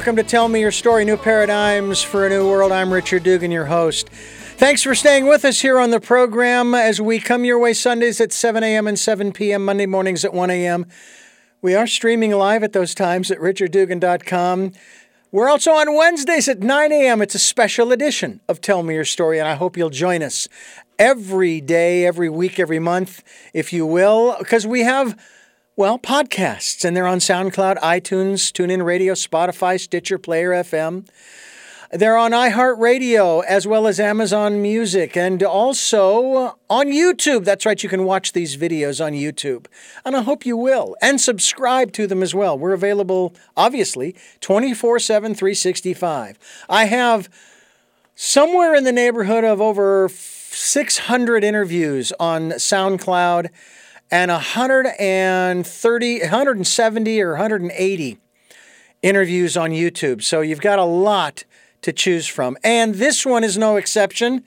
welcome to Tell Me Your Story New Paradigms for a New World. I'm Richard Dugan, your host. Thanks for staying with us here on the program as we come your way Sundays at 7 a.m. and 7 p.m., Monday mornings at 1 a.m. We are streaming live at those times at richarddugan.com. We're also on Wednesdays at 9 a.m. It's a special edition of Tell Me Your Story, and I hope you'll join us every day, every week, every month, if you will, because we have well, podcasts, and they're on SoundCloud, iTunes, TuneIn Radio, Spotify, Stitcher, Player FM. They're on iHeartRadio as well as Amazon Music and also on YouTube. That's right, you can watch these videos on YouTube. And I hope you will. And subscribe to them as well. We're available, obviously, 24 7, 365. I have somewhere in the neighborhood of over 600 interviews on SoundCloud and 130, 170 or 180 interviews on YouTube. So you've got a lot to choose from. And this one is no exception.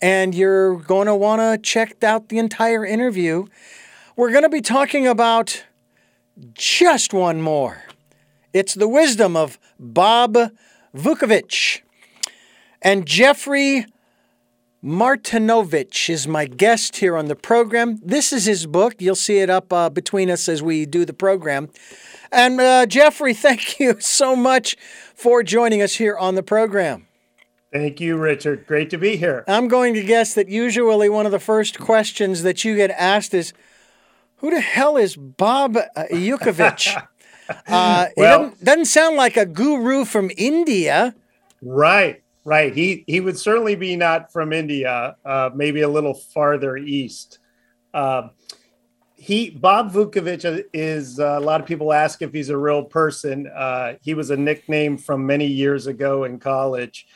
And you're going to want to check out the entire interview. We're going to be talking about just one more. It's the wisdom of Bob Vukovich. And Jeffrey Martinovich is my guest here on the program. This is his book. You'll see it up uh, between us as we do the program. And uh, Jeffrey, thank you so much for joining us here on the program. Thank you, Richard. Great to be here. I'm going to guess that usually one of the first questions that you get asked is, "Who the hell is Bob uh, Vukovich?" uh, well, doesn't, doesn't sound like a guru from India. Right. Right. He he would certainly be not from India, uh, maybe a little farther east. Uh, he Bob Vukovich is uh, a lot of people ask if he's a real person. Uh, he was a nickname from many years ago in college,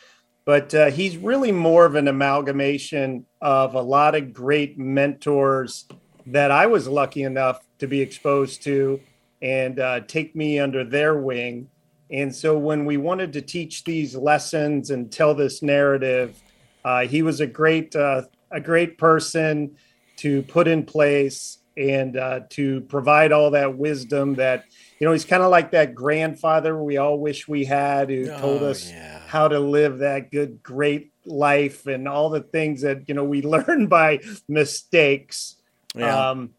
but uh, he's really more of an amalgamation of a lot of great mentors that I was lucky enough to be exposed to and uh, take me under their wing and so when we wanted to teach these lessons and tell this narrative, uh, he was a great uh, a great person to put in place and uh, to provide all that wisdom that you know he's kind of like that grandfather we all wish we had who oh, told us yeah. how to live that good great life and all the things that you know we learn by mistakes yeah. um,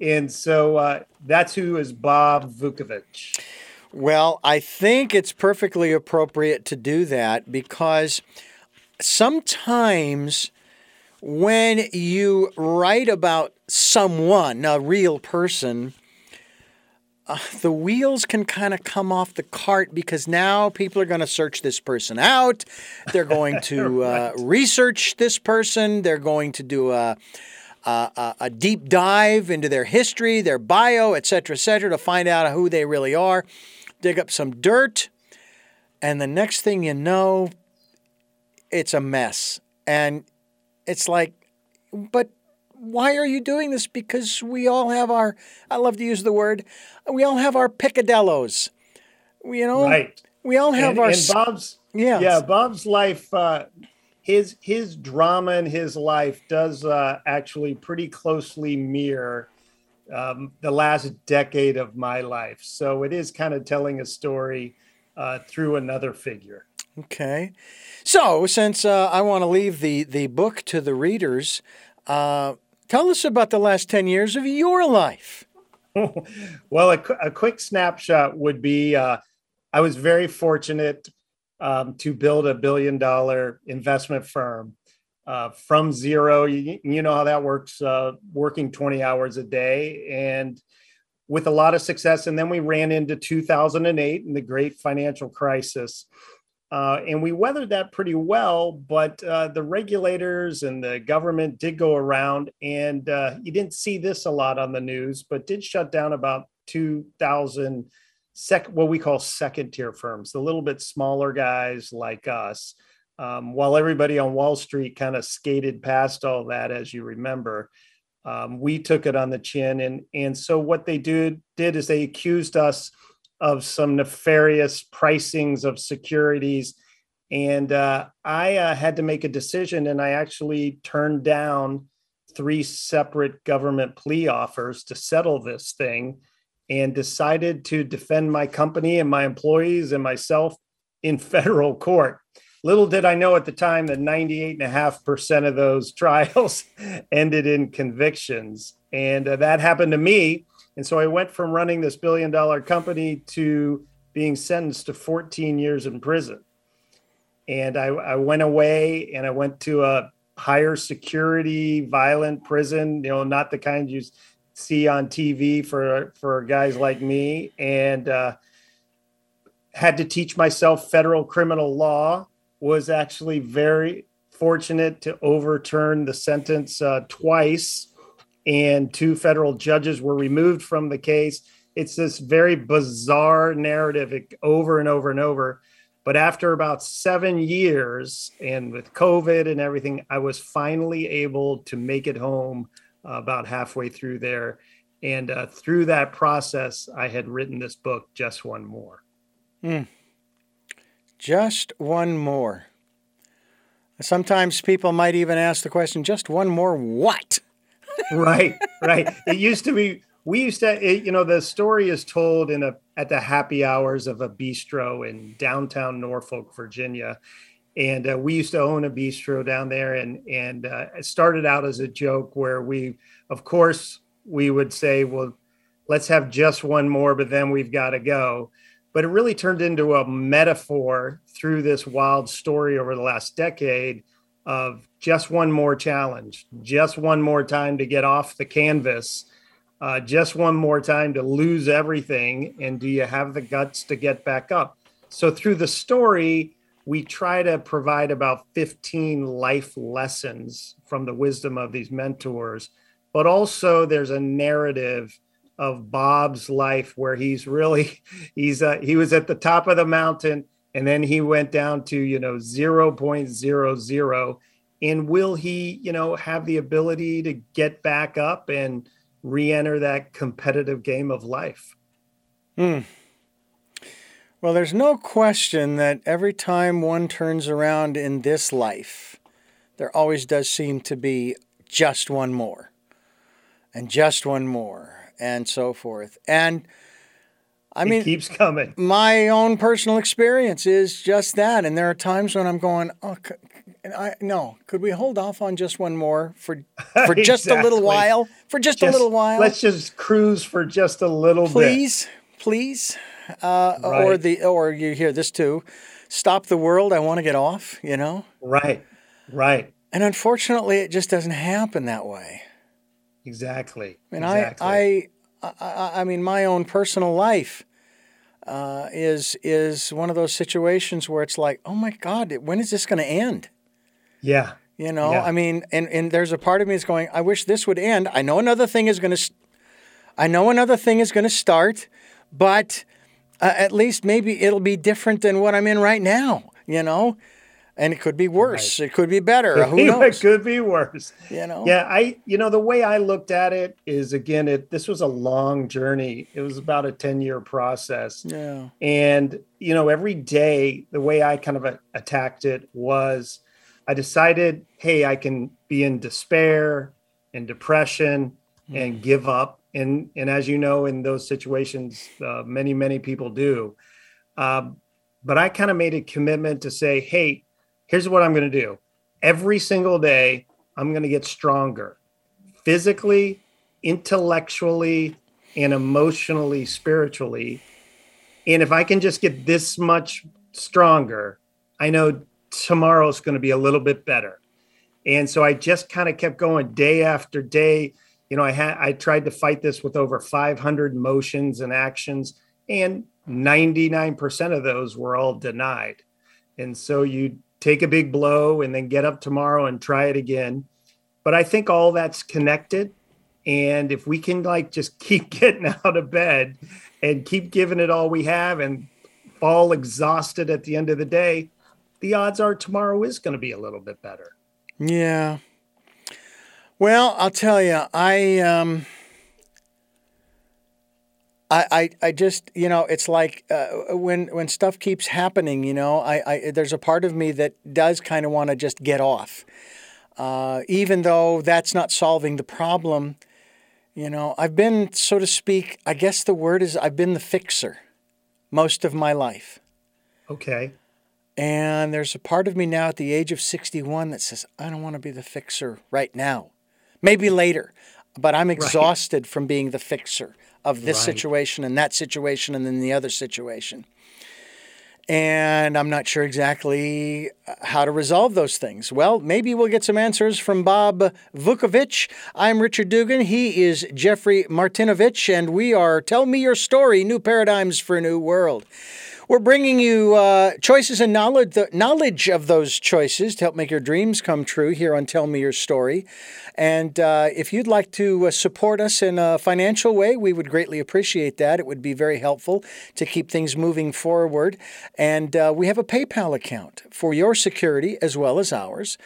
and so uh, that's who is bob vukovich well, I think it's perfectly appropriate to do that because sometimes when you write about someone, a real person, uh, the wheels can kind of come off the cart because now people are going to search this person out. They're going to uh, research this person. They're going to do a, a, a, deep dive into their history, their bio, et cetera, et cetera, to find out who they really are dig up some dirt, and the next thing you know, it's a mess. And it's like, but why are you doing this? Because we all have our, I love to use the word, we all have our picadillos. We, you know, right. we all have and, our. And Bob's, yeah, yeah, Bob's life, uh, his his drama in his life does uh, actually pretty closely mirror um, the last decade of my life. So it is kind of telling a story uh, through another figure. Okay. So since uh, I want to leave the, the book to the readers, uh, tell us about the last 10 years of your life. well, a, a, quick snapshot would be uh, I was very fortunate um, to build a billion dollar investment firm uh, from zero. You, you, know how that works, uh, working 20 hours a day and with a lot of success. And then we ran into 2008 and the great financial crisis. Uh, and we weathered that pretty well, but uh, the regulators and the government did go around, and uh, you didn't see this a lot on the news, but did shut down about 2,000 sec- what we call second tier firms, the little bit smaller guys like us um, while everybody on Wall Street kind of skated past all that, as you remember, um, we took it on the chin. And, and so what they did, did is they accused us of some nefarious pricings of securities. And uh, I uh, had to make a decision, and I actually turned down three separate government plea offers to settle this thing and decided to defend my company and my employees and myself in federal court. Little did I know at the time that 98.5% of those trials ended in convictions. And uh, that happened to me. And so I went from running this billion dollar company to being sentenced to 14 years in prison. And I, I went away and I went to a higher security, violent prison, you know, not the kind you see on TV for, for guys like me. And, uh, had to teach myself federal criminal law was actually very fortunate to overturn the sentence uh, twice and two federal judges were removed from the case. It's this very bizarre narrative over and over and over. But after about seven years and with covid and everything i was finally able to make it home uh, about halfway through there. And uh, through that process i had written this book just one more. Mm. Just one more. Sometimes people might even ask the question, just one more what? right, right. It used to be, we used to, it, you know, the story is told in a, at the happy hours of a bistro in downtown Norfolk, Virginia. And uh, we used to own a bistro down there and, and uh, it started out as a joke where we, of course, we would say, well, let's have just one more, but then we've got to go but it really turned into a metaphor through this wild story over the last decade of just one more challenge, just one more time to get off the canvas, uh, just one more time to lose everything. And do you have the guts to get back up? So, through the story, we try to provide about 15 life lessons from the wisdom of these mentors, but also there's a narrative of Bob's life where he's really he's uh, he was at the top of the mountain and then he went down to you know 0.00 and will he you know have the ability to get back up and re-enter that competitive game of life? Hmm. well there's no question that every time one turns around in this life there always does seem to be just one more and just one more and so forth. And I mean, it keeps coming. My own personal experience is just that. And there are times when I'm going, oh, I, no, could we hold off on just one more for for just exactly. a little while? For just, just, a little while. Let's just cruise for just a little please, bit. Please, please. Uh, right. Or the or you hear this too. Stop the world. I want to get off. You know. Right. Right. And unfortunately, it just doesn't happen that way. Exactly. And exactly. I, I, I, I mean, my own personal life uh, is is one of those situations where it's like, oh my God, when is this going to end? Yeah. You know, yeah. I mean, and and there's a part of me that's going, I wish this would end. I know another thing is going to, I know another thing is going to start, but uh, at least maybe it'll be different than what I'm in right now. You know, and it could be worse. Right. It could be better. Who knows? It could be worse. You know. Yeah, I. You know, the way I looked at it is again, it. This was a long journey. It was about a ten year process. Yeah. And you know, every day, the way I kind of attacked it was, I decided, hey, I can be in despair and depression mm. and give up. And and as you know, in those situations, uh, many many people do. Um, but I kind of made a commitment to say, hey, here's what I'm going to do every single day, I'm going to get stronger physically, intellectually, and emotionally, spiritually. And if I can just get this much stronger, I know tomorrow's going to be a little bit better. And so I just kind of kept going day after day. You know, I had I tried to fight this with over 500 motions and actions, and 99% of those were all denied. And so you take a big blow and then get up tomorrow and try it again. But I think all that's connected. And if we can like just keep getting out of bed and keep giving it all we have and fall exhausted at the end of the day, the odds are tomorrow is going to be a little bit better. Yeah. Well, I'll tell you, I um I, I, I just you know it's like uh, when when stuff keeps happening you know I, I there's a part of me that does kind of want to just get off uh, even though that's not solving the problem you know I've been so to speak I guess the word is I've been the fixer most of my life okay And there's a part of me now at the age of 61 that says, I don't want to be the fixer right now. Maybe later, but I'm exhausted right. from being the fixer of this right. situation and that situation and then the other situation and I'm not sure exactly uh, how to resolve those things. Well, maybe we'll get some answers from Bob Vukovich. I'm Richard Dugan. He is Jeffrey Martinovich, and we are Tell Me Your Story New Paradigms for a New World. We're bringing you uh, choices and knowledge, the knowledge of those choices to help make your dreams come true here on Tell Me Your Story. And uh, if you'd like to uh, support us in a financial way, we would greatly appreciate that. It would be very helpful to keep things moving forward. And uh, we have a PayPal account for your security as well as ours.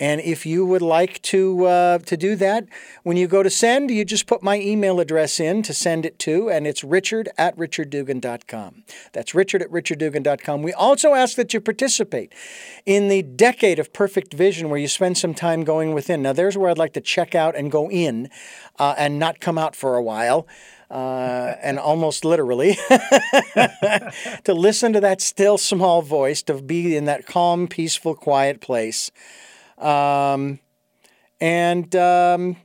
And if you would like to uh, to do that, when you go to send, you just put my email address in to send it to, and it's richard at richarddugan.com. That's richard at richarddugan.com. We also ask that you participate in the decade of perfect vision where you spend some time going within. Now, there's where I'd like to check out and go in uh, and not come out for a while. Uh, and almost literally, to listen to that still small voice, to be in that calm, peaceful, quiet place. Um, and um,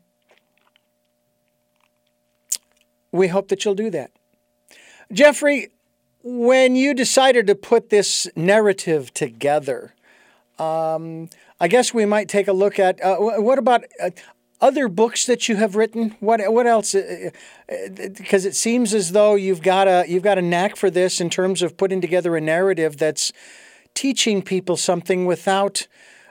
we hope that you'll do that. Jeffrey, when you decided to put this narrative together, um, I guess we might take a look at uh, what about uh, other books that you have written. What what else? Because uh, uh, it seems as though you've got a you've got a knack for this in terms of putting together a narrative that's teaching people something without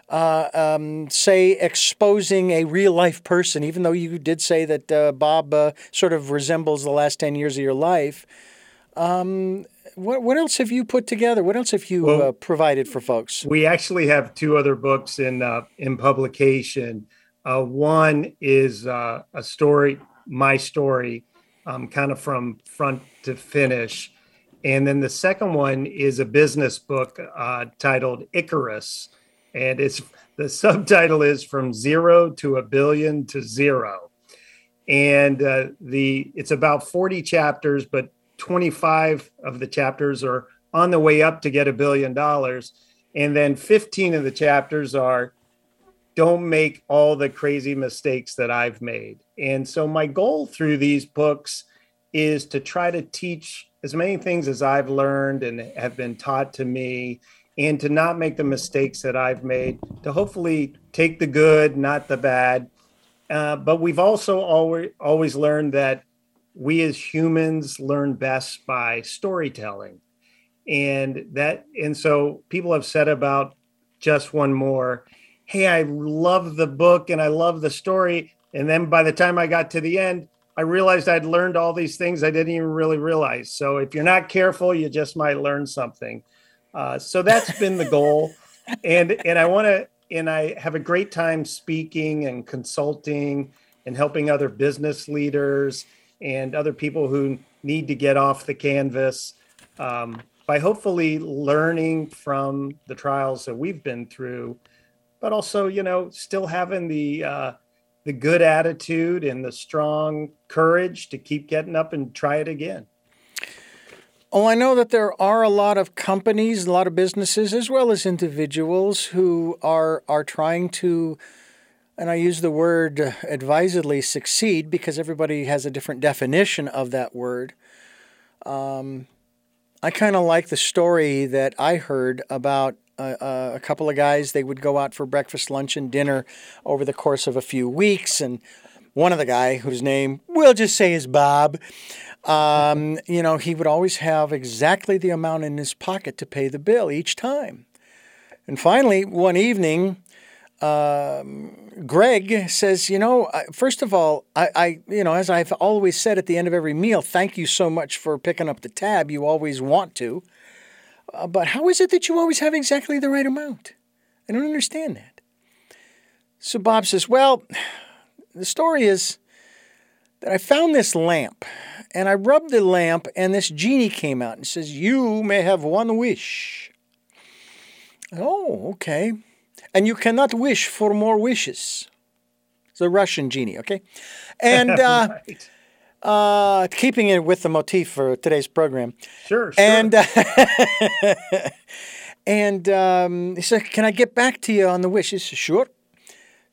uh, um, say, exposing a real life person, even though you did say that uh, Bob uh, sort of resembles the last 10 years of your life. Um, what, what else have you put together? What else have you well, uh, provided for folks? We actually have two other books in, uh, in publication. Uh, one is a story, my story, um, kind of from front to finish. And then the second one is a business book titled Icarus and it's the subtitle is from zero to a billion to zero. And uh, the it's about 40 chapters but 25 of the chapters are on the way up to get a billion dollars. And then 15 of the chapters are don't make all the crazy mistakes that i've made. And so my goal through these books is to try to teach as many things as i've learned and have been taught to me and to not make the mistakes that I've made, to hopefully take the good, not the bad. Uh, but we've also always always learned that we as humans learn best by storytelling, and that and so people have said about just one more, hey, I love the book and I love the story, and then by the time I got to the end, I realized I'd learned all these things I didn't even really realize. So if you're not careful, you just might learn something. Uh, so that's been the goal, and and I want to and I have a great time speaking and consulting and helping other business leaders and other people who need to get off the canvas um, by hopefully learning from the trials that we've been through, but also you know still having the uh, the good attitude and the strong courage to keep getting up and try it again. Oh, I know that there are a lot of companies, a lot of businesses, as well as individuals who are are trying to, and I use the word advisedly, succeed because everybody has a different definition of that word. Um, I kind of like the story that I heard about a, a couple of guys. They would go out for breakfast, lunch, and dinner over the course of a few weeks, and one of the guy whose name we'll just say is Bob um, you know, he would always have exactly the amount in his pocket to pay the bill each time. And finally, one evening, um, Greg says, you know, first of all, I, I, you know, as I've always said at the end of every meal, thank you so much for picking up the tab. You always want to. Uh, but how is it that you always have exactly the right amount? I don't understand that. So Bob says, well, the story is that I found this lamp and I rubbed the lamp, and this genie came out and says, You may have one wish. Oh, okay. And you cannot wish for more wishes. It's a Russian genie, okay? And uh, right. uh, keeping it with the motif for today's program. Sure, sure. And, uh, And um, he said, Can I get back to you on the wish? He said, Sure.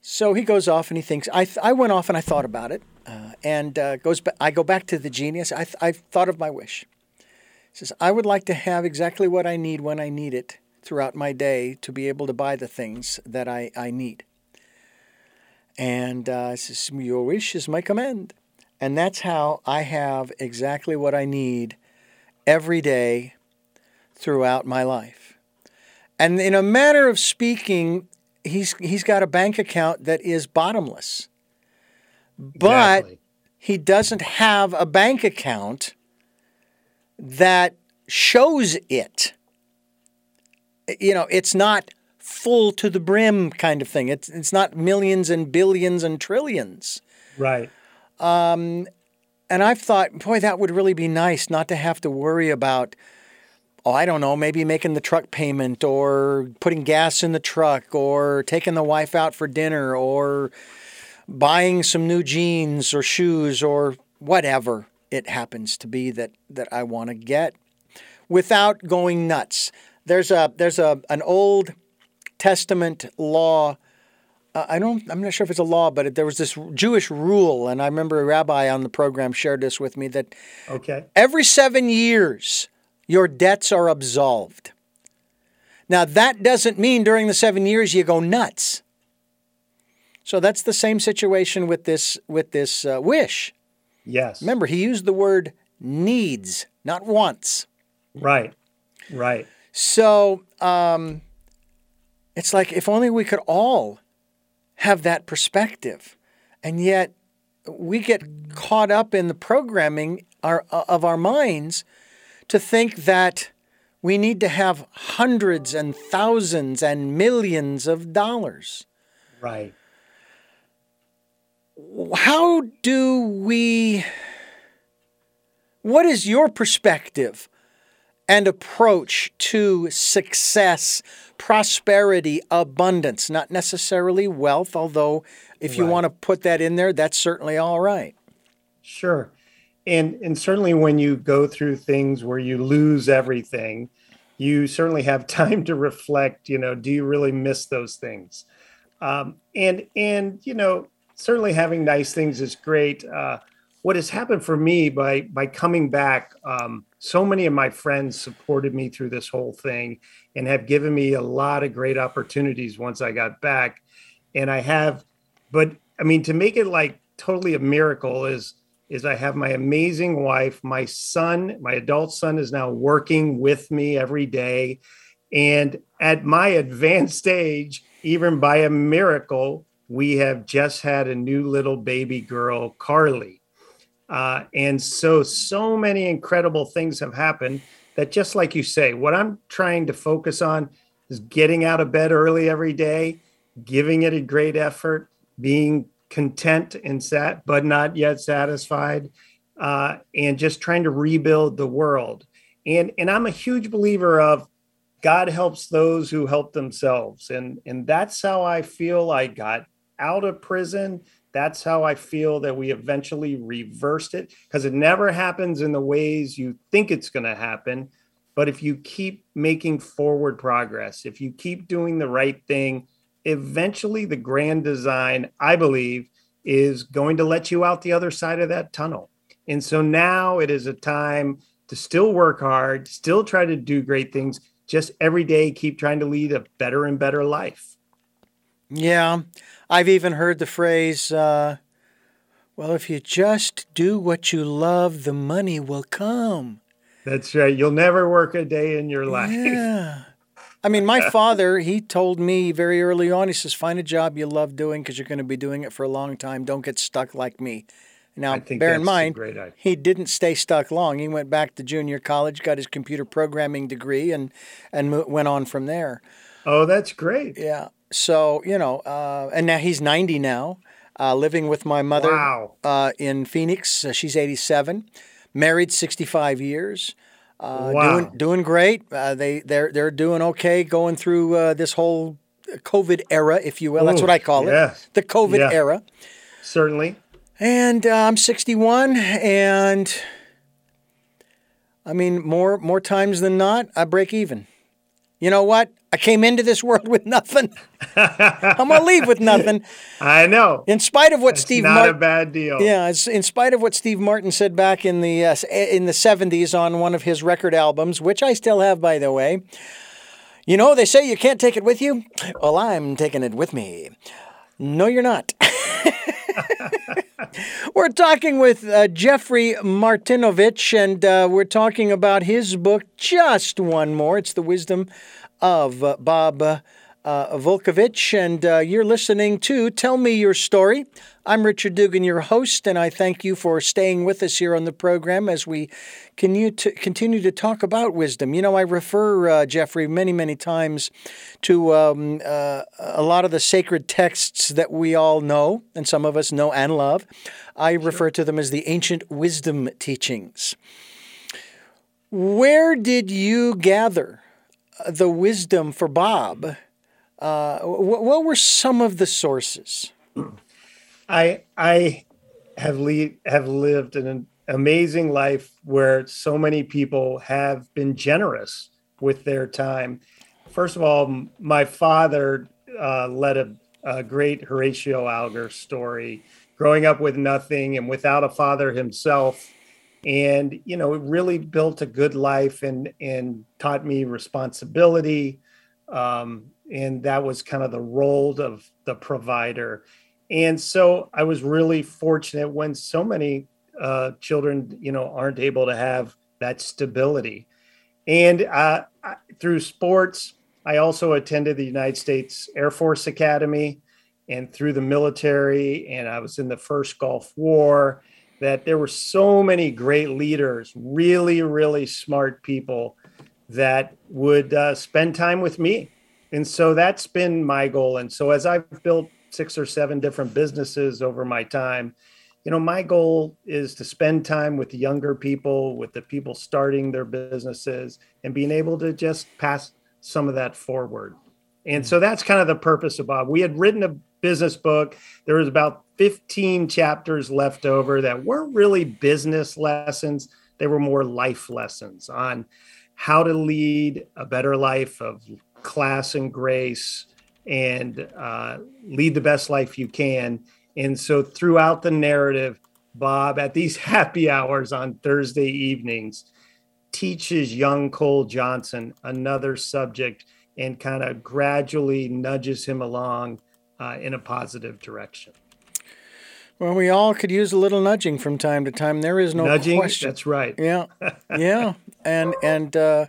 So he goes off and he thinks, I, th- I went off and I thought about it. Uh, and uh, goes ba- I go back to the genius. I, th- I thought of my wish. He says, I would like to have exactly what I need when I need it throughout my day to be able to buy the things that I, I need. And uh, says, Your wish is my command. And that's how I have exactly what I need every day throughout my life. And in a manner of speaking, he's he's got a bank account that is bottomless. But Exactly. he doesn't have a bank account that shows it. You know, it's not full to the brim kind of thing. It's it's not millions and billions and trillions. Right. Um, and I've thought, boy, that would really be nice not to have to worry about, oh, I don't know, maybe making the truck payment or putting gas in the truck or taking the wife out for dinner or buying some new jeans or shoes or whatever it happens to be that, that I want to get without going nuts. There's a there's a an old Testament law uh, I don't. I'm not sure if it's a law, but there was this Jewish rule, and I remember a rabbi on the program shared this with me that Okay. every seven years your debts are absolved. Now that doesn't mean during the seven years you go nuts. So that's the same situation with this with this uh, wish. Yes. Remember, he used the word needs, not wants. Right. Right. So um, it's like if only we could all have that perspective, and yet we get caught up in the programming our, of our minds to think that we need to have hundreds and thousands and millions of dollars. Right. How do we? What is your perspective and approach to success, prosperity, abundance? Not necessarily wealth, although if you want to put that in there, that's certainly all right. Sure. And and certainly when you go through things where you lose everything, you certainly have time to reflect, you know, do you really miss those things? Um, and and you know, certainly having nice things is great. Uh, what has happened for me by by coming back, um, so many of my friends supported me through this whole thing and have given me a lot of great opportunities once I got back. And I have, but I mean, to make it like totally a miracle is is I have my amazing wife, my son, my adult son is now working with me every day. And at my advanced age, even by a miracle, we have just had a new little baby girl, Carly. Uh, and so, so many incredible things have happened that, just like you say, what I'm trying to focus on is getting out of bed early every day, giving it a great effort, being content and sat, but not yet satisfied, uh, and just trying to rebuild the world. And and I'm a huge believer of God helps those who help themselves, and and that's how I feel I got out of prison. That's how I feel that we eventually reversed it because it never happens in the ways you think it's going to happen. But if you keep making forward progress, if you keep doing the right thing, eventually the grand design, I believe, is going to let you out the other side of that tunnel. And so now it is a time to still work hard, still try to do great things, just every day keep trying to lead a better and better life. Yeah, I've even heard the phrase, uh, well, if you just do what you love, the money will come. That's right. You'll never work a day in your life. Yeah. I mean, my father, he told me very early on, he says, find a job you love doing because you're going to be doing it for a long time. Don't get stuck like me. Now, bear in mind, he didn't stay stuck long. He went back to junior college, got his computer programming degree, and, and went on from there. Oh, that's great. Yeah. So, you know, uh, and now he's 90 now, uh, living with my mother Wow. uh, in Phoenix. Uh, she's 87, married 65 years. Uh, Wow. doing doing great. Uh, they they're they're doing okay going through uh, this whole COVID era, if you will. That's what I call yes. it, the COVID Yeah. era. Certainly. And uh, I'm 61, and I mean more more times than not, I break even. You know what? I came into this world with nothing. I'm gonna leave with nothing. I know. In spite of what Steve not Martin, a bad deal. yeah, it's, in spite of what Steve Martin said back in the uh, in the 70s on one of his record albums, which I still have, by the way. You know, they say you can't take it with you. Well, I'm taking it with me. No, you're not. we're talking with uh, Jeffrey Martinovich, and uh, we're talking about his book, Just One More. It's The Wisdom of uh, Bob uh, Vukovich, and uh, you're listening to Tell Me Your Story. I'm Richard Dugan, your host, and I thank you for staying with us here on the program as we continue to, continue to talk about wisdom. You know, I refer, uh, Jeffrey, many, many times to um, uh, a lot of the sacred texts that we all know, and some of us know and love. I refer to them as the ancient wisdom teachings. Where did you gather uh, the wisdom for Bob? Uh, wh- what were some of the sources? I I have le- have lived an amazing life where so many people have been generous with their time. First of all, my father uh, led a, a great Horatio Alger story, growing up with nothing and without a father himself, and you know, it really built a good life and and taught me responsibility. Um, and that was kind of the role of the provider. And so i was really fortunate when so many uh, children you know aren't able to have that stability. And uh, through sports i also attended the united states air force academy and through the military and i was in the first gulf war that there were so many great leaders really really smart people that would uh, spend time with me and so that's been my goal. And so as i've built six or seven different businesses over my time you know my goal is to spend time with the younger people with the people starting their businesses and being able to just pass some of that forward. And so mm. that's kind of the purpose of bob. We had written a business book. There was about 15 chapters left over that weren't really business lessons. They were more life lessons on how to lead a better life of class and grace and uh, lead the best life you can. And so throughout the narrative, Bob, at these happy hours on Thursday evenings, teaches young Cole Johnson another subject and kind of gradually nudges him along uh, in a positive direction. Well, we all could use a little nudging from time to time. There is no Nudging, question. that's right. Yeah, yeah, and and uh,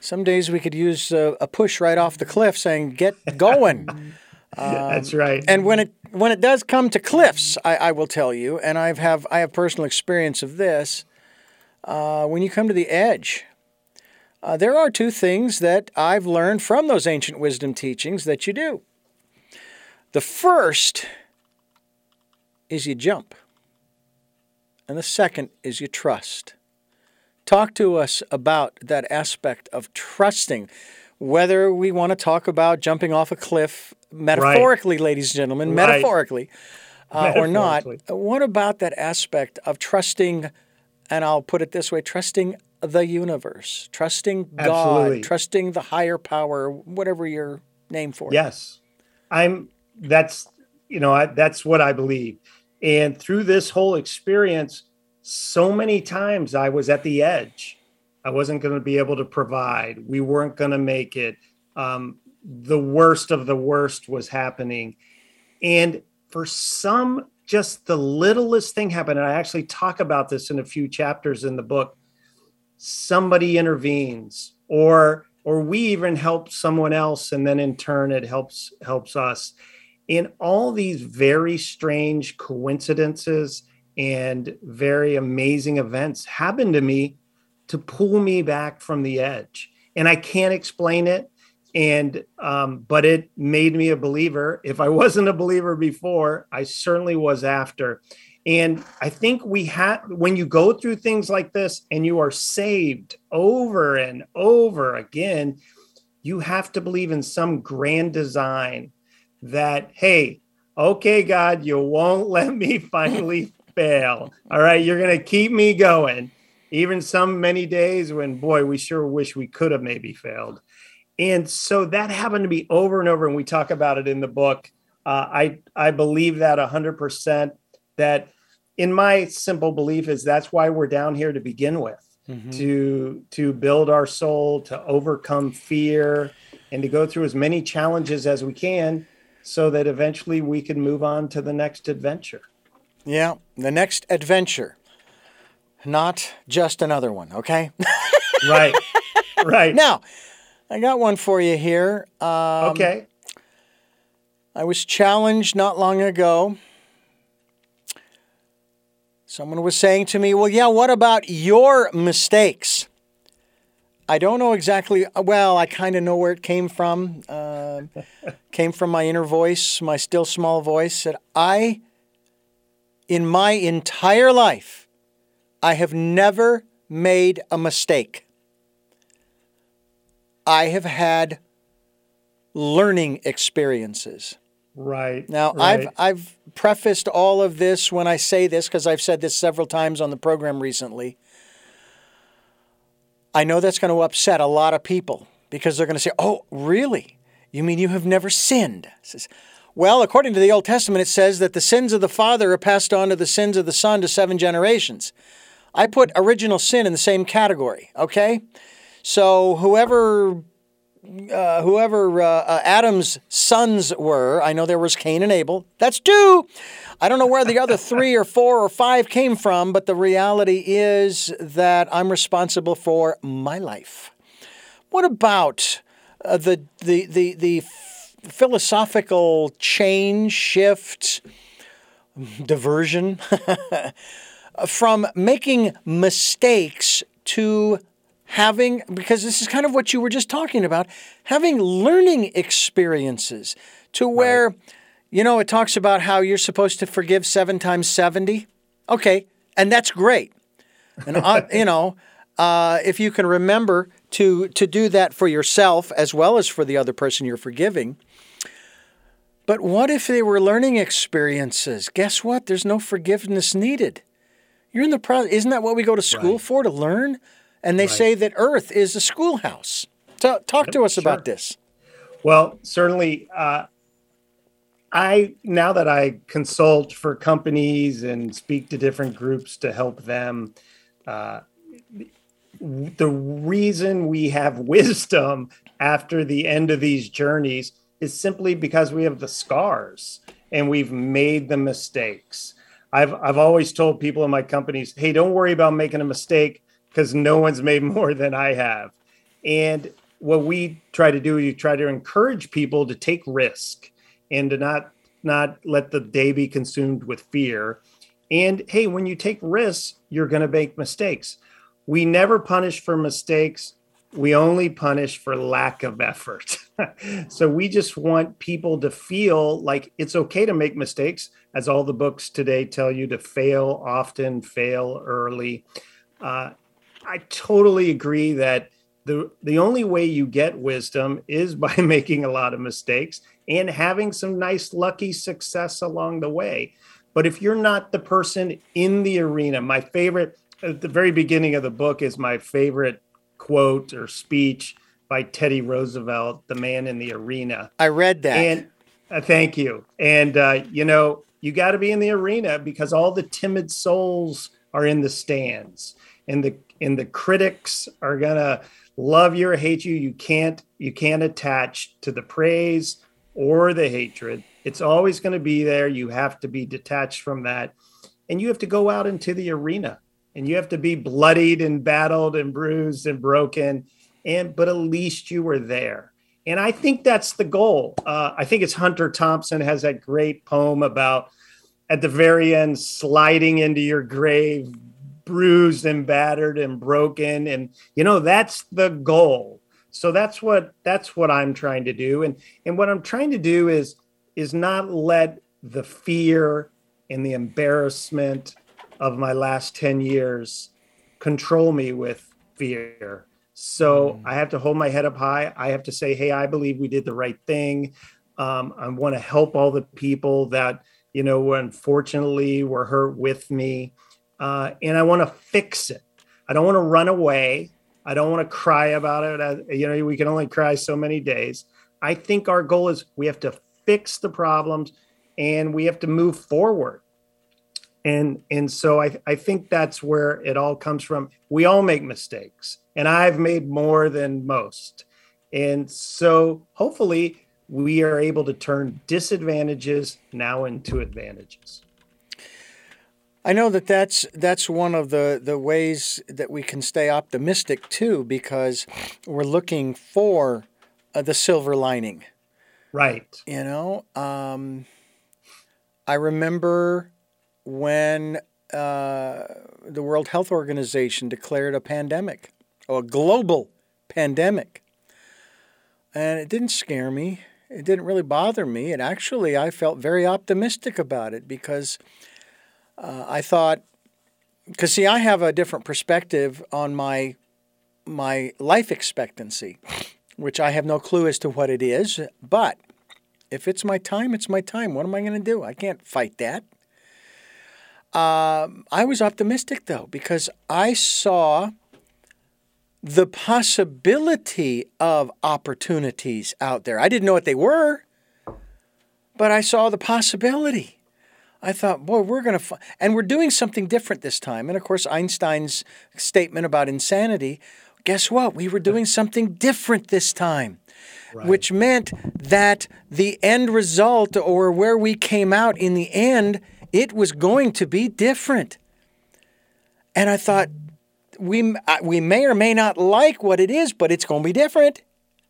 some days we could use a, a push right off the cliff, saying "Get going." that's right. and when it when it does come to cliffs, I, I will tell you, and I've have I have personal experience of this. Uh, when you come to the edge, uh, there are two things that I've learned from those ancient wisdom teachings that you do. The first is you jump, and the second is you trust. Talk to us about that aspect of trusting, whether we want to talk about jumping off a cliff metaphorically, ladies and gentlemen, Right. metaphorically, uh, or not. What about that aspect of trusting, and I'll put it this way trusting the universe, trusting Absolutely. God, trusting the higher power, whatever your name for it? Yes, I'm. That's you know I, that's what I believe. And through this whole experience, so many times I was at the edge. I wasn't going to be able to provide. We weren't going to make it. Um, the worst of the worst was happening, and for some, just the littlest thing happened. And I actually talk about this in a few chapters in the book. Somebody intervenes, or or we even help someone else and then in turn it helps helps us in all these very strange coincidences and very amazing events happened to me to pull me back from the edge. And i can't explain it. And um, but it made me a believer. If i wasn't a believer before i certainly was after. And i think we have when you go through things like this and you are saved over and over again you have to believe in some grand design that hey okay god you won't let me finally fail all right you're going to keep me going even some many days when boy we sure wish we could have maybe failed And so that happened to be over and over, and we talk about it in the book. Uh, I I believe that hundred percent. That in my simple belief is that's why we're down here to begin with, mm-hmm. to to build our soul, to overcome fear, and to go through as many challenges as we can, so that eventually we can move on to the next adventure. Yeah, the next adventure, not just another one. Okay. right. Right. Now, I got one for you here. Um, okay. I was challenged not long ago. Someone was saying to me, Well, yeah, what about your mistakes? I don't know exactly. Well, I kind of know where it came from. Uh, came from my inner voice, my still small voice. Said, I, in my entire life, I have never made a mistake. I have had learning experiences. Right. Now, right. I've I've prefaced all of this when I say this because I've said this several times on the program recently. I know that's going to upset a lot of people because they're going to say, "Oh, really? You mean you have never sinned?" Says, well, according to the Old Testament, it says that the sins of the father are passed on to the sins of the son to seven generations. I put original sin in the same category, okay? So whoever uh, whoever uh, uh, Adam's sons were, I know there was Cain and Abel. That's two. I don't know where the other three or four or five came from, but the reality is that I'm responsible for my life. What about uh, the the the the philosophical change, shift, diversion from making mistakes to having, because this is kind of what you were just talking about, having learning experiences to where, right. you know, it talks about how you're supposed to forgive seven times 70. Okay. And that's great. And, uh, you know, uh, if you can remember to, to do that for yourself as well as for the other person you're forgiving. But what if they were learning experiences? Guess what? There's no forgiveness needed. You're in the process. Isn't that what we go to school right. for to learn? and they right. say that Earth is a schoolhouse. So, talk to us sure. about this. Well, certainly, uh, I now that I consult for companies and speak to different groups to help them. Uh, the reason we have wisdom after the end of these journeys is simply because we have the scars and we've made the mistakes. I've I've always told people in my companies, "Hey, don't worry about making a mistake because no one's made more than I have. And what we try to do, you try to encourage people to take risk and to not not let the day be consumed with fear. And hey, when you take risks, you're going to make mistakes. We never punish for mistakes. We only punish for lack of effort. so we just want people to feel like it's okay to make mistakes, as all the books today tell you to fail often, fail early. Uh, I totally agree that the the only way you get wisdom is by making a lot of mistakes and having some nice lucky success along the way. But if you're not the person in the arena, my favorite at the very beginning of the book is my favorite quote or speech by Teddy Roosevelt, the man in the arena. I read that. And uh, thank you. And uh, you know, you got to be in the arena because all the timid souls are in the stands. And the and the critics are gonna love you or hate you you can't you can't attach to the praise or the hatred. It's always going to be there. You have to be detached from that. And you have to go out into the arena. And you have to be bloodied and battled and bruised and broken and but at least you were there. And i think that's the goal. Uh, i think it's hunter thompson has that great poem about at the very end sliding into your grave bruised and battered and broken. And you know that's the goal. So that's what that's what i'm trying to do. And and what i'm trying to do is is not let the fear and the embarrassment of my last 10 years control me with fear so mm. i have to hold my head up high i have to say hey i believe we did the right thing um, i want to help all the people that you know unfortunately were hurt with me uh, and I want to fix it. I don't want to run away. I don't want to cry about it. You know, we can only cry so many days. I think our goal is we have to fix the problems and we have to move forward. And and so I, I think that's where it all comes from. We all make mistakes, and I've made more than most. And so hopefully we are able to turn disadvantages now into advantages. I know that that's that's one of the the ways that we can stay optimistic too, because we're looking for uh, the silver lining. Right. You know, um, I remember when uh, the World Health Organization declared a pandemic, or a global pandemic, and it didn't scare me. It didn't really bother me. And actually, I felt very optimistic about it because uh, I thought, because see, I have a different perspective on my my life expectancy, which I have no clue as to what it is. But if it's my time, it's my time. What am I going to do? I can't fight that. Uh, I was optimistic though because I saw the possibility of opportunities out there. I didn't know what they were, but I saw the possibility. I thought, boy, we're going to, f-. and we're doing something different this time. And of course, Einstein's statement about insanity guess what? We were doing something different this time, right. which meant that the end result or where we came out in the end, it was going to be different. And I thought, we, we may or may not like what it is, but it's going to be different.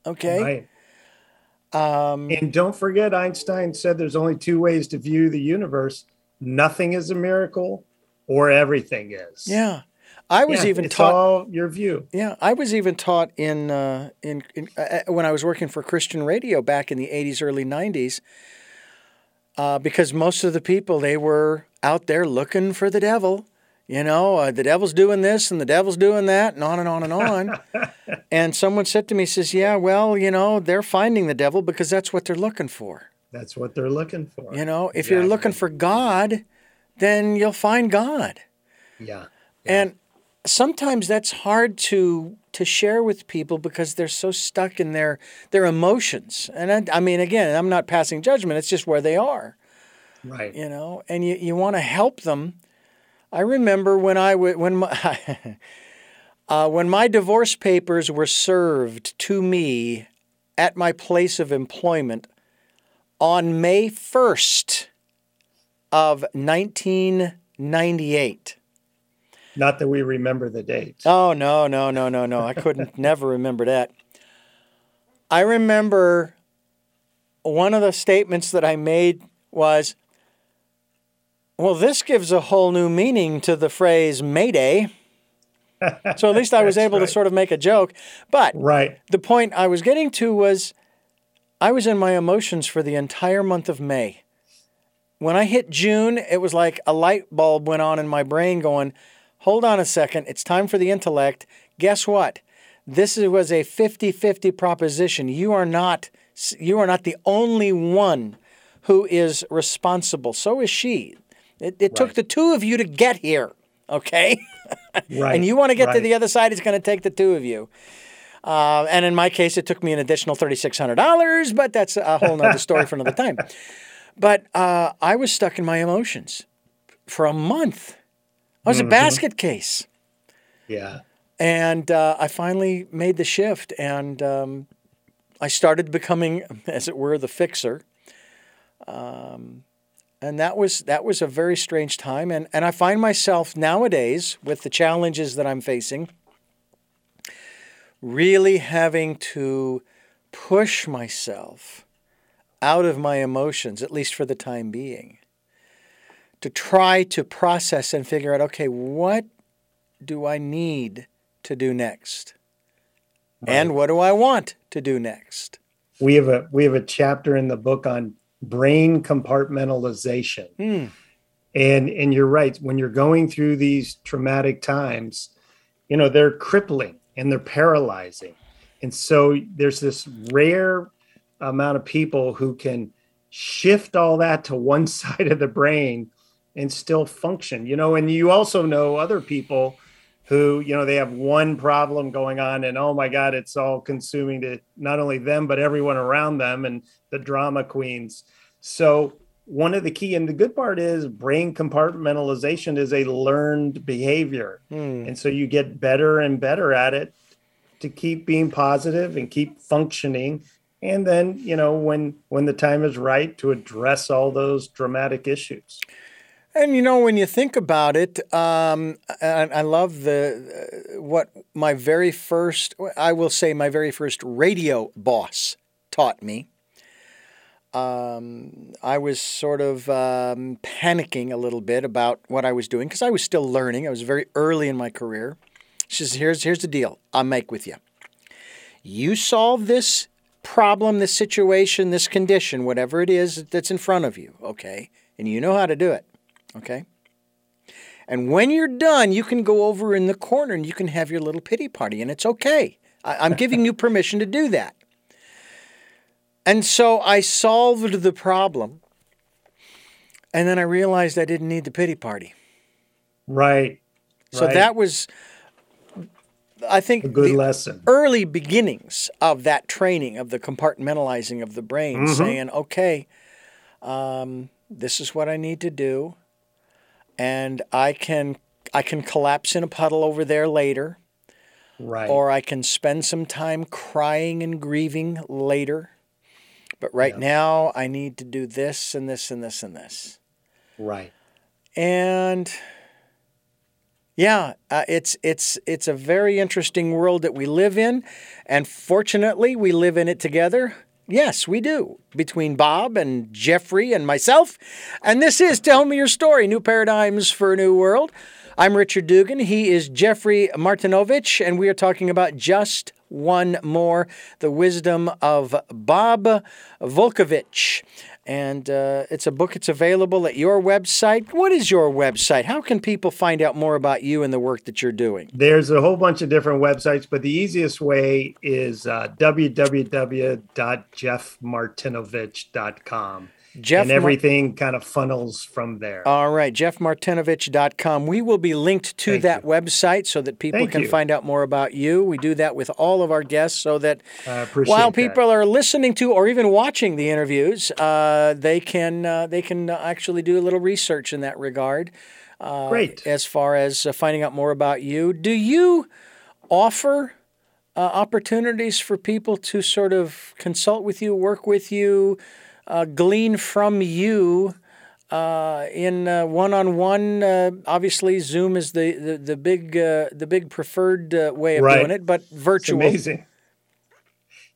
Okay. Right. Um, and don't forget, Einstein said there's only two ways to view the universe nothing is a miracle or everything is. Yeah. I was yeah, even it's taught all your view. Yeah, I was even taught in uh, in, in uh, uh when I was working for Christian radio back in the '80s, early '90s, uh, because most of the people they were out there looking for the devil, you know, uh, the devil's doing this and the devil's doing that, and on and on and on. and someone said to me, says, "Yeah, well, you know, they're finding the devil because that's what they're looking for. That's what they're looking for. You know, if you're looking for God, then you'll find God. Yeah. yeah. And sometimes that's hard to to share with people because they're so stuck in their their emotions. And I, I mean, again, I'm not passing judgment. It's just where they are. Right. You know, and you you want to help them I remember when I when my uh, when my divorce papers were served to me at my place of employment on May first of 1998. Not that we remember the date. Oh no no no no no! I couldn't never remember that. I remember one of the statements that I made was well, this gives a whole new meaning to the phrase Mayday. so at least I was able right. to sort of make a joke. But right. the point I was getting to was I was in my emotions for the entire month of May. When I hit June, it was like a light bulb went on in my brain going, hold on a second, it's time for the intellect. Guess what? This was a 50-50 proposition. You are not you are not the only one who is responsible. So is she. It, it right. took the two of you to get here, okay? right. And you want to get right. to the other side, it's going to take the two of you. Uh, and in my case, it took me an additional $3,600, but that's a whole other story for another time. But uh, I was stuck in my emotions for a month. I was mm-hmm. a basket case. Yeah. And uh, I finally made the shift and um, I started becoming, as it were, the fixer. Um, and that was that was a very strange time. And and I find myself nowadays with the challenges that I'm facing really having to push myself out of my emotions at least for the time being to try to process and figure out okay what do I need to do next? Right. and what do I want to do next? We have a we have a chapter in the book on brain compartmentalization. Mm. And and you're right, when you're going through these traumatic times, you know, they're crippling and they're paralyzing. And so there's this rare amount of people who can shift all that to one side of the brain and still function. You know, and you also know other people who, you know, they have one problem going on and oh my God, it's all consuming to not only them, but everyone around them and the drama queens. So, one of the key and the good part is brain compartmentalization is a learned behavior. Hmm. And so you get better and better at it to keep being positive and keep functioning and then you know when when the time is right to address all those dramatic issues and you know when you think about it um, I, I love the uh, what my very first i will say my very first radio boss taught me um, I was sort of um, panicking a little bit about what I was doing because I was still learning. I was very early in my career. She says, "Here's here's the deal. I'll make with you. You solve this problem, this situation, this condition, whatever it is that's in front of you, okay? And you know how to do it, okay? And when you're done, you can go over in the corner and you can have your little pity party, and it's okay. I, am giving you permission to do that. And so I solved the problem, and then I realized I didn't need the pity party. Right. So right. that was I think a good lesson. Early beginnings of that training of the compartmentalizing of the brain, mm-hmm. saying, "Okay, um, this is what I need to do, and I can I can collapse in a puddle over there later, right? Or I can spend some time crying and grieving later, but right yeah. now I need to do this and this and this and this, right? And yeah, uh, it's it's it's a very interesting world that we live in, and fortunately, we live in it together. Yes, we do. Between Bob and Jeffrey and myself. And this is Tell Me Your Story New Paradigms for a New World. I'm Richard Dugan. He is Jeffrey Martinovich, and we are talking about just one more the wisdom of Bob Vukovich. And uh, it's a book. It's available at your website. What is your website? How can people find out more about you and the work that you're doing? There's a whole bunch of different websites, but the easiest way is uh, www.jeffmartinovich.com. Jeff and everything Mar- kind of funnels from there. All right, jeffmartinovich.com. We will be linked to Thank that you. website so that people Thank can you. find out more about you. We do that with all of our guests so that while people that. are listening to or even watching the interviews, uh, they can uh, they can actually do a little research in that regard. Uh, Great. As far as uh, finding out more about you, do you offer uh, opportunities for people to sort of consult with you, work with you? Uh, glean from you uh, in one on one. Obviously, Zoom is the the, the big uh, the big preferred uh, way of right. doing it, but virtual. It's amazing.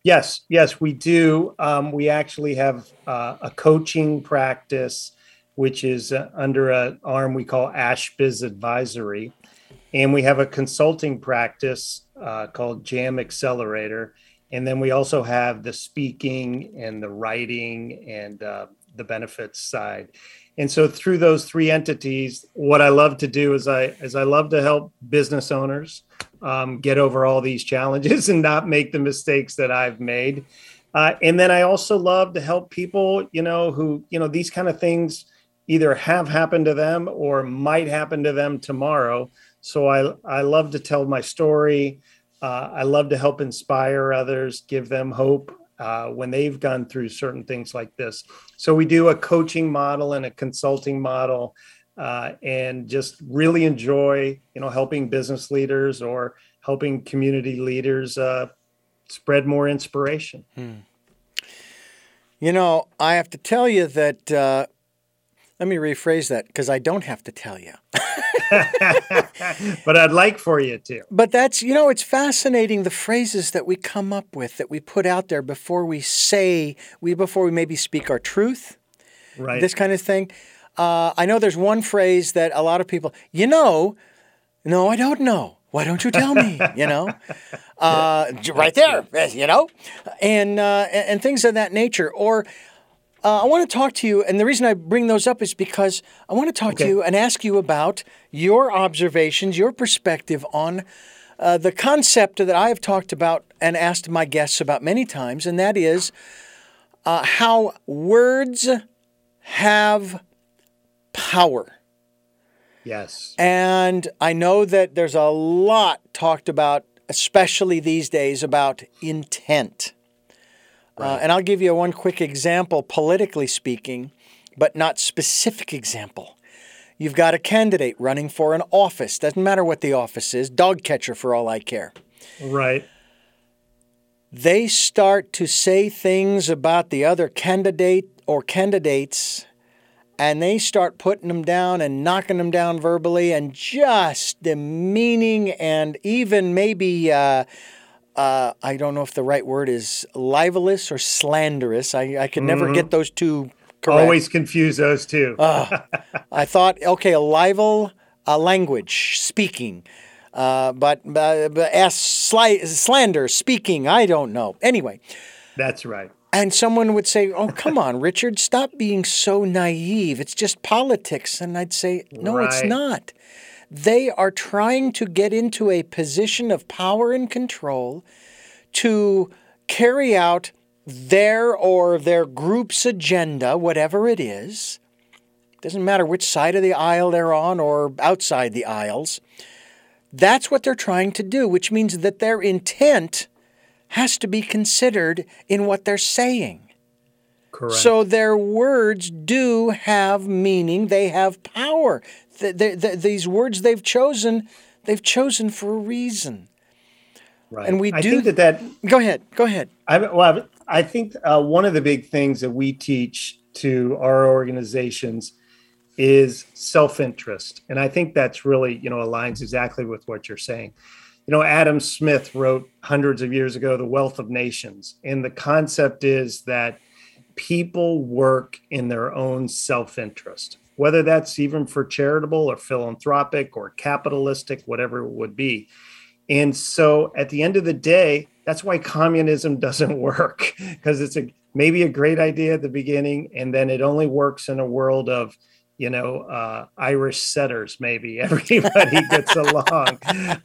Yes, yes, we do. Um, we actually have uh, a coaching practice, which is under an arm we call AshBiz Advisory, and we have a consulting practice called Jam Accelerator and then we also have the speaking and the writing and uh, the benefits side. And so through those three entities what i love to do is i is i love to help business owners um, get over all these challenges and not make the mistakes that i've made. Uh, and then i also love to help people you know who you know these kind of things either have happened to them or might happen to them tomorrow. So i i love to tell my story uh, I love to help inspire others, give them hope uh, when they've gone through certain things like this. So we do a coaching model and a consulting model, uh, and just really enjoy, you know, helping business leaders or helping community leaders uh, spread more inspiration. Hmm. You know, I have to tell you that. Let me rephrase that because I don't have to tell you. but I'd like for you to. But that's, you know, it's fascinating the phrases that we come up with, that we put out there before we say, we before we maybe speak our truth. Right. This kind of thing. Uh, I know there's one phrase that a lot of people, you know, no, I don't know. Why don't you tell me? You know, uh, right there, you know, and uh, and things of that nature. Or uh, I want to talk to you, and the reason I bring those up is because I want to talk okay. to you and ask you about your observations, your perspective on uh, the concept that I have talked about and asked my guests about many times, and that is uh, how words have power. Yes. And I know that there's a lot talked about, especially these days, about intent. Uh, right. Uh, and I'll give you one quick example, politically speaking, but not specific example. You've got a candidate running for an office. Doesn't matter what the office is, dog catcher for all I care. Right. They start to say things about the other candidate or candidates and they start putting them down and knocking them down verbally and just demeaning and even maybe uh, uh, I don't know if the right word is libelous or slanderous. I, I can never mm-hmm. get those two correct. Always confuse those two. uh, I thought, okay, a libel, a language, speaking. Uh, but uh, but ask sli- slander, speaking, I don't know. Anyway. That's right. And someone would say, Oh, come on, Richard, stop being so naive. It's just politics. And I'd say, No, right. it's not. They are trying to get into a position of power and control to carry out their or their group's agenda, whatever it is. Doesn't matter which side of the aisle they're on or outside the aisles. That's what they're trying to do, which means that their intent has to be considered in what they're saying. Correct. So their words do have meaning, they have power. The, the, the, these words they've chosen, they've chosen for a reason. Right. And we I do think that that. Go ahead. Go ahead. I, well, I think uh, one of the big things that we teach to our organizations is self-interest, and I think that's really you know aligns exactly with what you're saying you know, Adam Smith wrote hundreds of years ago, The Wealth of Nations. And the concept is that people work in their own self interest, whether that's even for charitable or philanthropic or capitalistic, whatever it would be. And so at the end of the day, that's why communism doesn't work because it's a maybe a great idea at the beginning and then it only works in a world of you know, uh, Irish setters, maybe everybody gets along.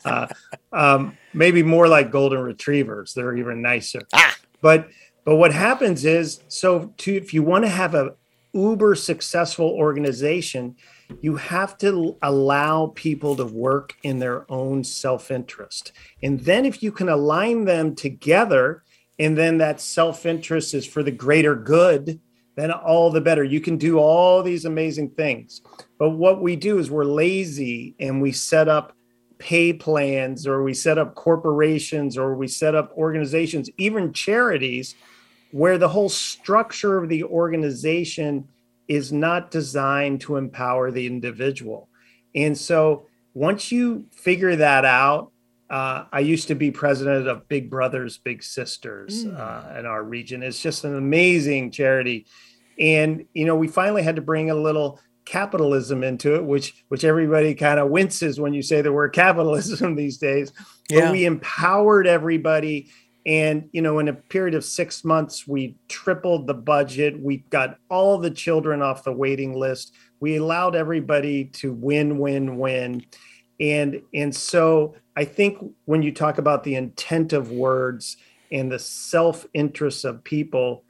Uh, um, maybe more like golden retrievers. They're even nicer. Ah. But but what happens is, so to if you want to have a uber successful organization, you have to allow people to work in their own self-interest. And then if you can align them together, and then that self-interest is for the greater good, then all the better. You can do all these amazing things. But what we do is we're lazy and we set up pay plans or we set up corporations or we set up organizations, even charities, where the whole structure of the organization is not designed to empower the individual. And so once you figure that out, uh, I used to be president of Big Brothers Big Sisters mm. uh, in our region. It's just an amazing charity and you know we finally had to bring a little capitalism into it which which everybody kind of winces when you say the word capitalism these days yeah. but we empowered everybody and you know in a period of 6 months we tripled the budget. We got all the children off the waiting list. We allowed everybody to win win win. And and so i think when you talk about the intent of words and the self interest of people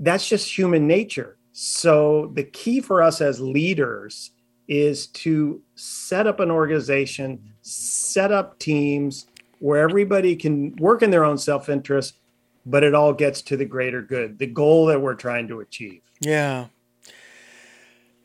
that's just human nature. So the key for us as leaders is to set up an organization, set up teams where everybody can work in their own self interest, but it all gets to the greater good, the goal that we're trying to achieve. Yeah.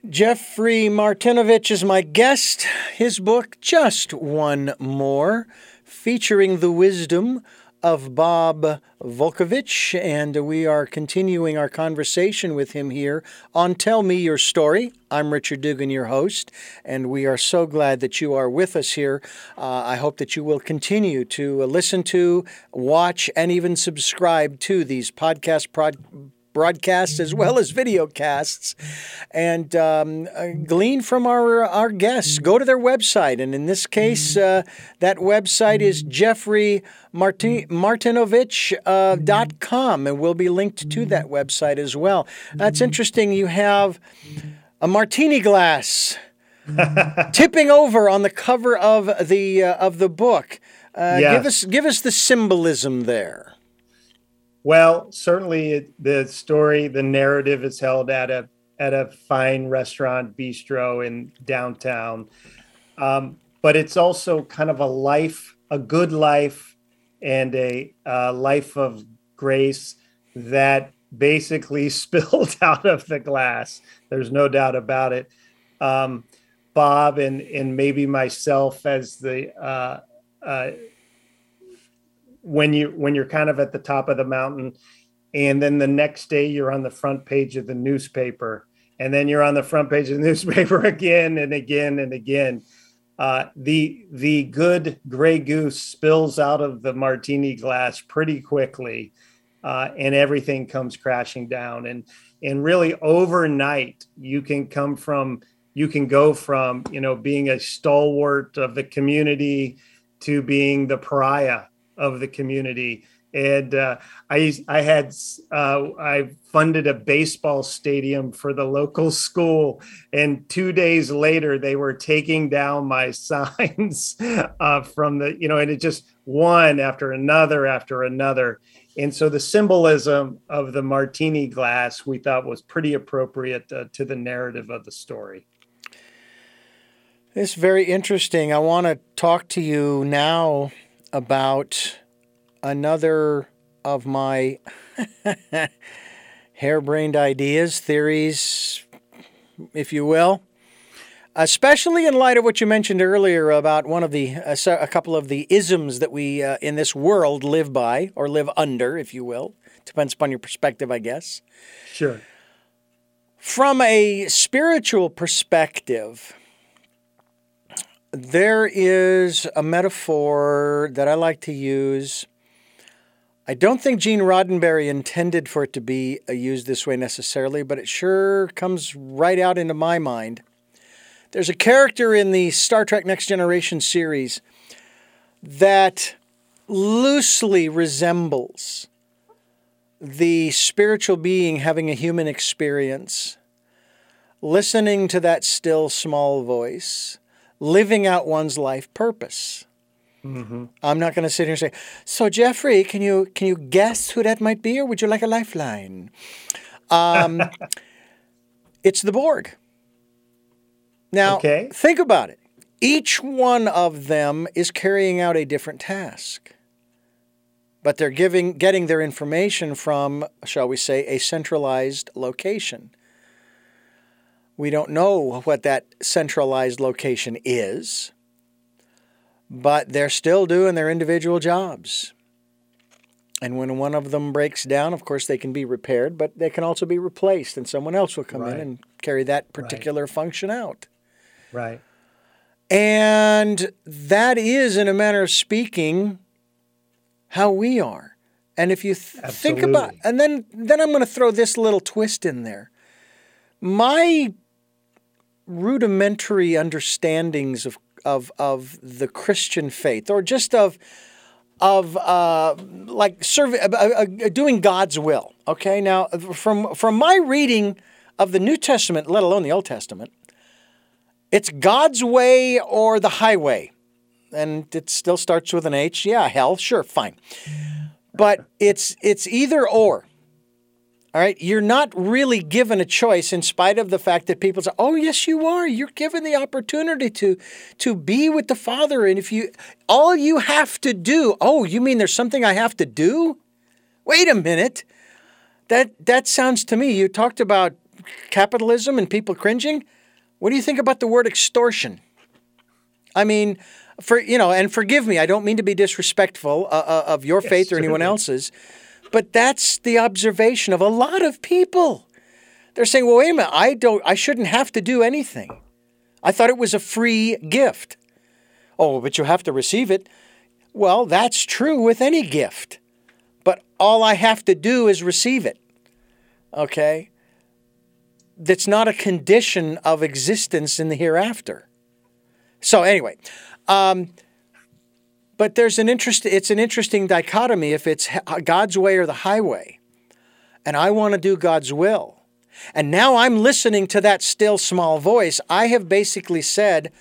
Jeffrey Martinovich is my guest. His book, Just One More, featuring the wisdom of Bob Vukovich, and we are continuing our conversation with him here on Tell Me Your Story. I'm Richard Dugan, your host, and we are so glad that you are with us here. Uh, I hope that you will continue to listen to, watch, and even subscribe to these podcast prod- broadcasts as well as video casts, and um, uh, glean from our our guests. Go to their website, and in this case, uh, that website is Jeffrey Marti- Martinovich.com, uh, and we'll be linked to that website as well. That's interesting. You have a martini glass. tipping over on the cover of the uh, of the book. Uh. Give us give us the symbolism there. Well, certainly the story, the narrative is held at a at a fine restaurant bistro in downtown. Um, but it's also kind of a life, a good life, and a, life of grace that basically spilled out of the glass. There's no doubt about it. Um, Bob and and maybe myself as the uh, uh, when you when you're kind of at the top of the mountain, and then the next day you're on the front page of the newspaper, and then you're on the front page of the newspaper again and again and again. Uh, the the good gray goose spills out of the martini glass pretty quickly, uh, and everything comes crashing down. And and really overnight, you can come from you can go from you know being a stalwart of the community to being the pariah of the community and uh, I I had uh, I funded a baseball stadium for the local school, and two days later they were taking down my signs uh, from the you know, and it just one after another after another, and so the symbolism of the martini glass we thought was pretty appropriate uh, to the narrative of the story. It's very interesting. I want to talk to you now about another of my harebrained ideas, theories, if you will. Especially in light of what you mentioned earlier about one of the uh, a couple of the isms that we uh, in this world live by or live under, if you will, depends upon your perspective, I guess. Sure. From a spiritual perspective, there is a metaphor that I like to use. I don't think Gene Roddenberry intended for it to be uh, used this way necessarily, but it sure comes right out into my mind. There's a character in the Star Trek Next Generation series that loosely resembles the spiritual being having a human experience, listening to that still small voice living out one's life purpose. Mm-hmm. I'm not going to sit here and say, "So Jeffrey, can you can you guess who that might be, or would you like a lifeline?" Um, it's the Borg. Now, okay. think about it. Each one of them is carrying out a different task, but they're giving getting their information from, shall we say, a centralized location. We don't know what that centralized location is, but they're still doing their individual jobs. And when one of them breaks down, of course, they can be repaired, but they can also be replaced, and someone else will come right. in and carry that particular right. function out. Right. And that is, in a manner of speaking, how we are. And if you th- think about, and then then I'm going to throw this little twist in there. My rudimentary understandings of, of, of the Christian faith or just of, of uh, like serve, uh, uh, doing God's will. Okay, now from, from my reading of the New Testament, let alone the Old Testament, it's God's way or the highway. And it still starts with an H. Yeah, hell, sure, fine. But it's it's either or. All right, you're not really given a choice in spite of the fact that people say, "Oh, yes you are. You're given the opportunity to to be with the Father and if you all you have to do, oh, you mean there's something I have to do? Wait a minute. That that sounds to me you talked about capitalism and people cringing. What do you think about the word extortion? I mean, for you know, and forgive me, I don't mean to be disrespectful uh, uh, of your yes, faith or anyone else's. But that's the observation of a lot of people. They're saying, well, wait a minute, I don't I shouldn't have to do anything. I thought it was a free gift. Oh, but you have to receive it. Well, that's true with any gift. But all I have to do is receive it. Okay? That's not a condition of existence in the hereafter. So, anyway, um, but there's an interest. It's an interesting dichotomy if it's God's way or the highway, and I want to do God's will. And now I'm listening to that still small voice. I have basically said,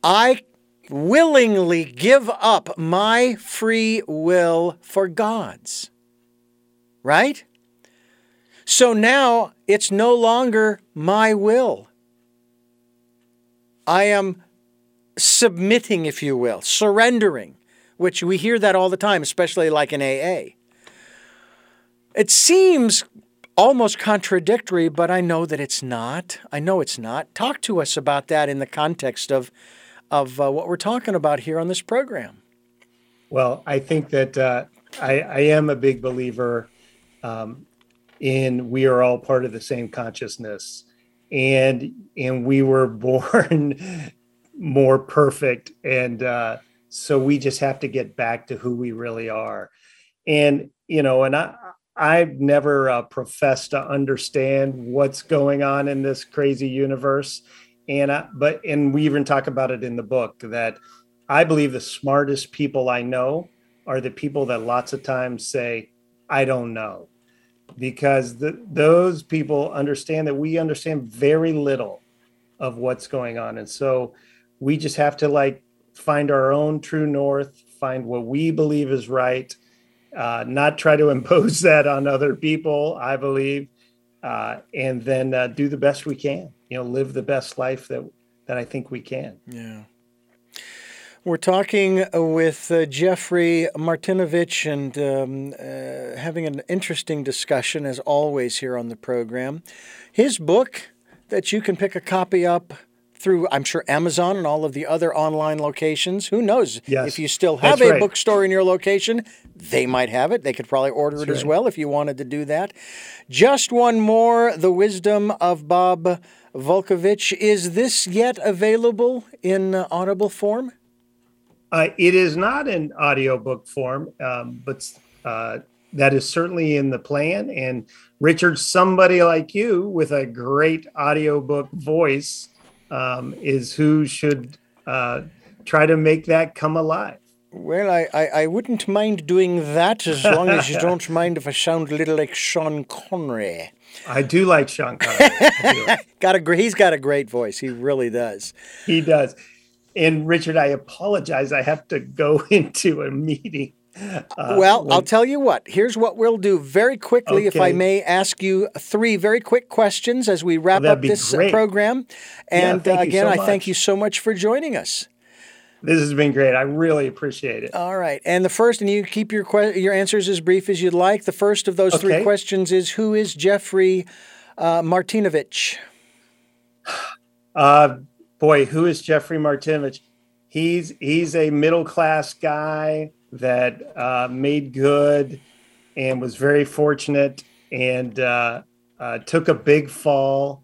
I willingly give up my free will for God's. Right? So now it's no longer my will. I am submitting, if you will, surrendering, which we hear that all the time, especially like in AA. It seems almost contradictory, but I know that it's not. I know it's not. Talk to us about that in the context of of uh, what we're talking about here on this program. Well, I think that uh, I, I, am a big believer um, in we are all part of the same consciousness, and and we were born more perfect, and uh, so we just have to get back to who we really are, and you know, and I I've never uh, professed to understand what's going on in this crazy universe, and I, but and we even talk about it in the book that I believe the smartest people I know are the people that lots of times say I don't know, because the, those people understand that we understand very little of what's going on, and so we just have to like find our own true north, find what we believe is right uh, not try to impose that on other people, I believe, uh, and then uh, do the best we can. You know, live the best life that that I think we can. Yeah. We're talking with uh, Jeffrey Martinovich and um, uh, having an interesting discussion, as always, here on the program. His book that you can pick a copy up through, I'm sure, Amazon and all of the other online locations. Who knows yes, if you still have a right. bookstore in your location? They might have it. They could probably order that's it right. as well if you wanted to do that. Just one more The Wisdom of Bob Vukovich. Is this yet available in uh, audible form? Uh, it is not in audiobook form, um, but uh, that is certainly in the plan. And Richard, somebody like you with a great audiobook voice um, is who should uh, try to make that come alive. Well, I, I, I, wouldn't mind doing that as long as you don't mind if I sound a little like Sean Connery. I do like Sean Connery. got a he's got a great voice. He really does. He does. And Richard, I apologize. I have to go into a meeting. Uh, well, when... I'll tell you what. Here's what we'll do very quickly, okay. if I may ask you three very quick questions as we wrap up this uh, great. program. And yeah, uh, again, so I thank you so much for joining us. This has been great. I really appreciate it. All right. And the first, and you keep your que- your answers as brief as you'd like. The first of those okay. three questions is Who is Jeffrey uh, Martinovich? Uh, boy, who is Jeffrey Martinovich? He's he's a middle class guy that uh, made good and was very fortunate and uh, uh, took a big fall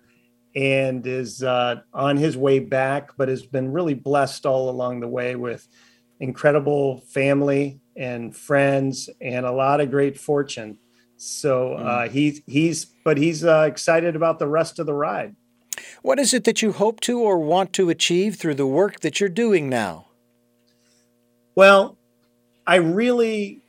and is uh, on his way back, but has been really blessed all along the way with incredible family and friends and a lot of great fortune. So uh, mm. he's he's but he's uh, excited about the rest of the ride. What is it that you hope to or want to achieve through the work that you're doing now? Well, I really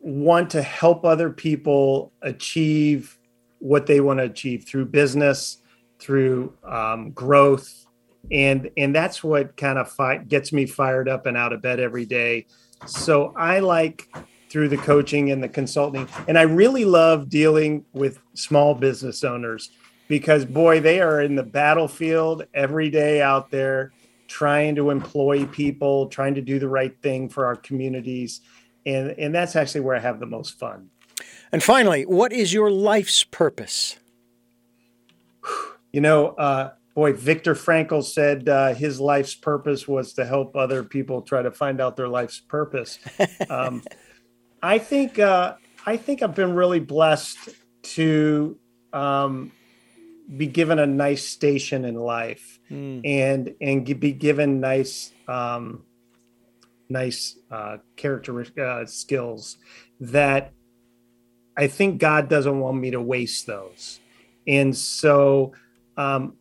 want to help other people achieve what they want to achieve through business, through um, growth, and and that's what kind of fi- gets me fired up and out of bed every day. So I like through the coaching and the consulting, and I really love dealing with small business owners because boy, they are in the battlefield every day out there trying to employ people, trying to do the right thing for our communities. And, and that's actually where I have the most fun. And finally, what is your life's purpose? You know, uh, boy, Viktor Frankl said uh, his life's purpose was to help other people try to find out their life's purpose. Um, I think uh, I think I've been really blessed to um, be given a nice station in life mm. and and be given nice um, nice uh, character uh, skills that I think God doesn't want me to waste those. And so, um,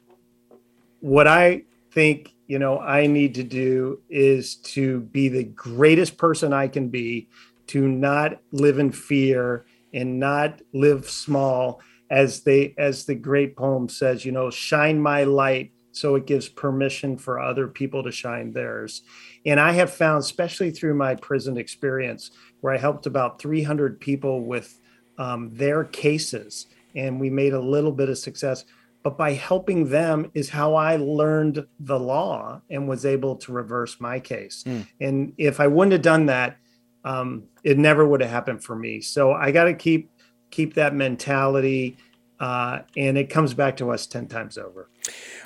what I think you know I need to do is to be the greatest person I can be, to not live in fear and not live small as they as the great poem says you know shine my light so it gives permission for other people to shine theirs and i have found especially through my prison experience where i helped about 300 people with um, their cases and we made a little bit of success. But by helping them is how I learned the law and was able to reverse my case. Mm. And if I wouldn't have done that, um, it never would have happened for me. So I got to keep keep that mentality, uh, and it comes back to us ten times over.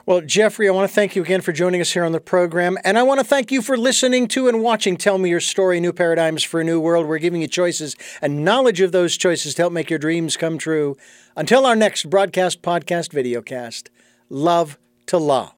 Well, Jeffrey, I want to thank you again for joining us here on the program. And I want to thank you for listening to and watching Tell Me Your Story New Paradigms for a New World. We're giving you choices and knowledge of those choices to help make your dreams come true. Until our next broadcast, podcast, videocast, love to law.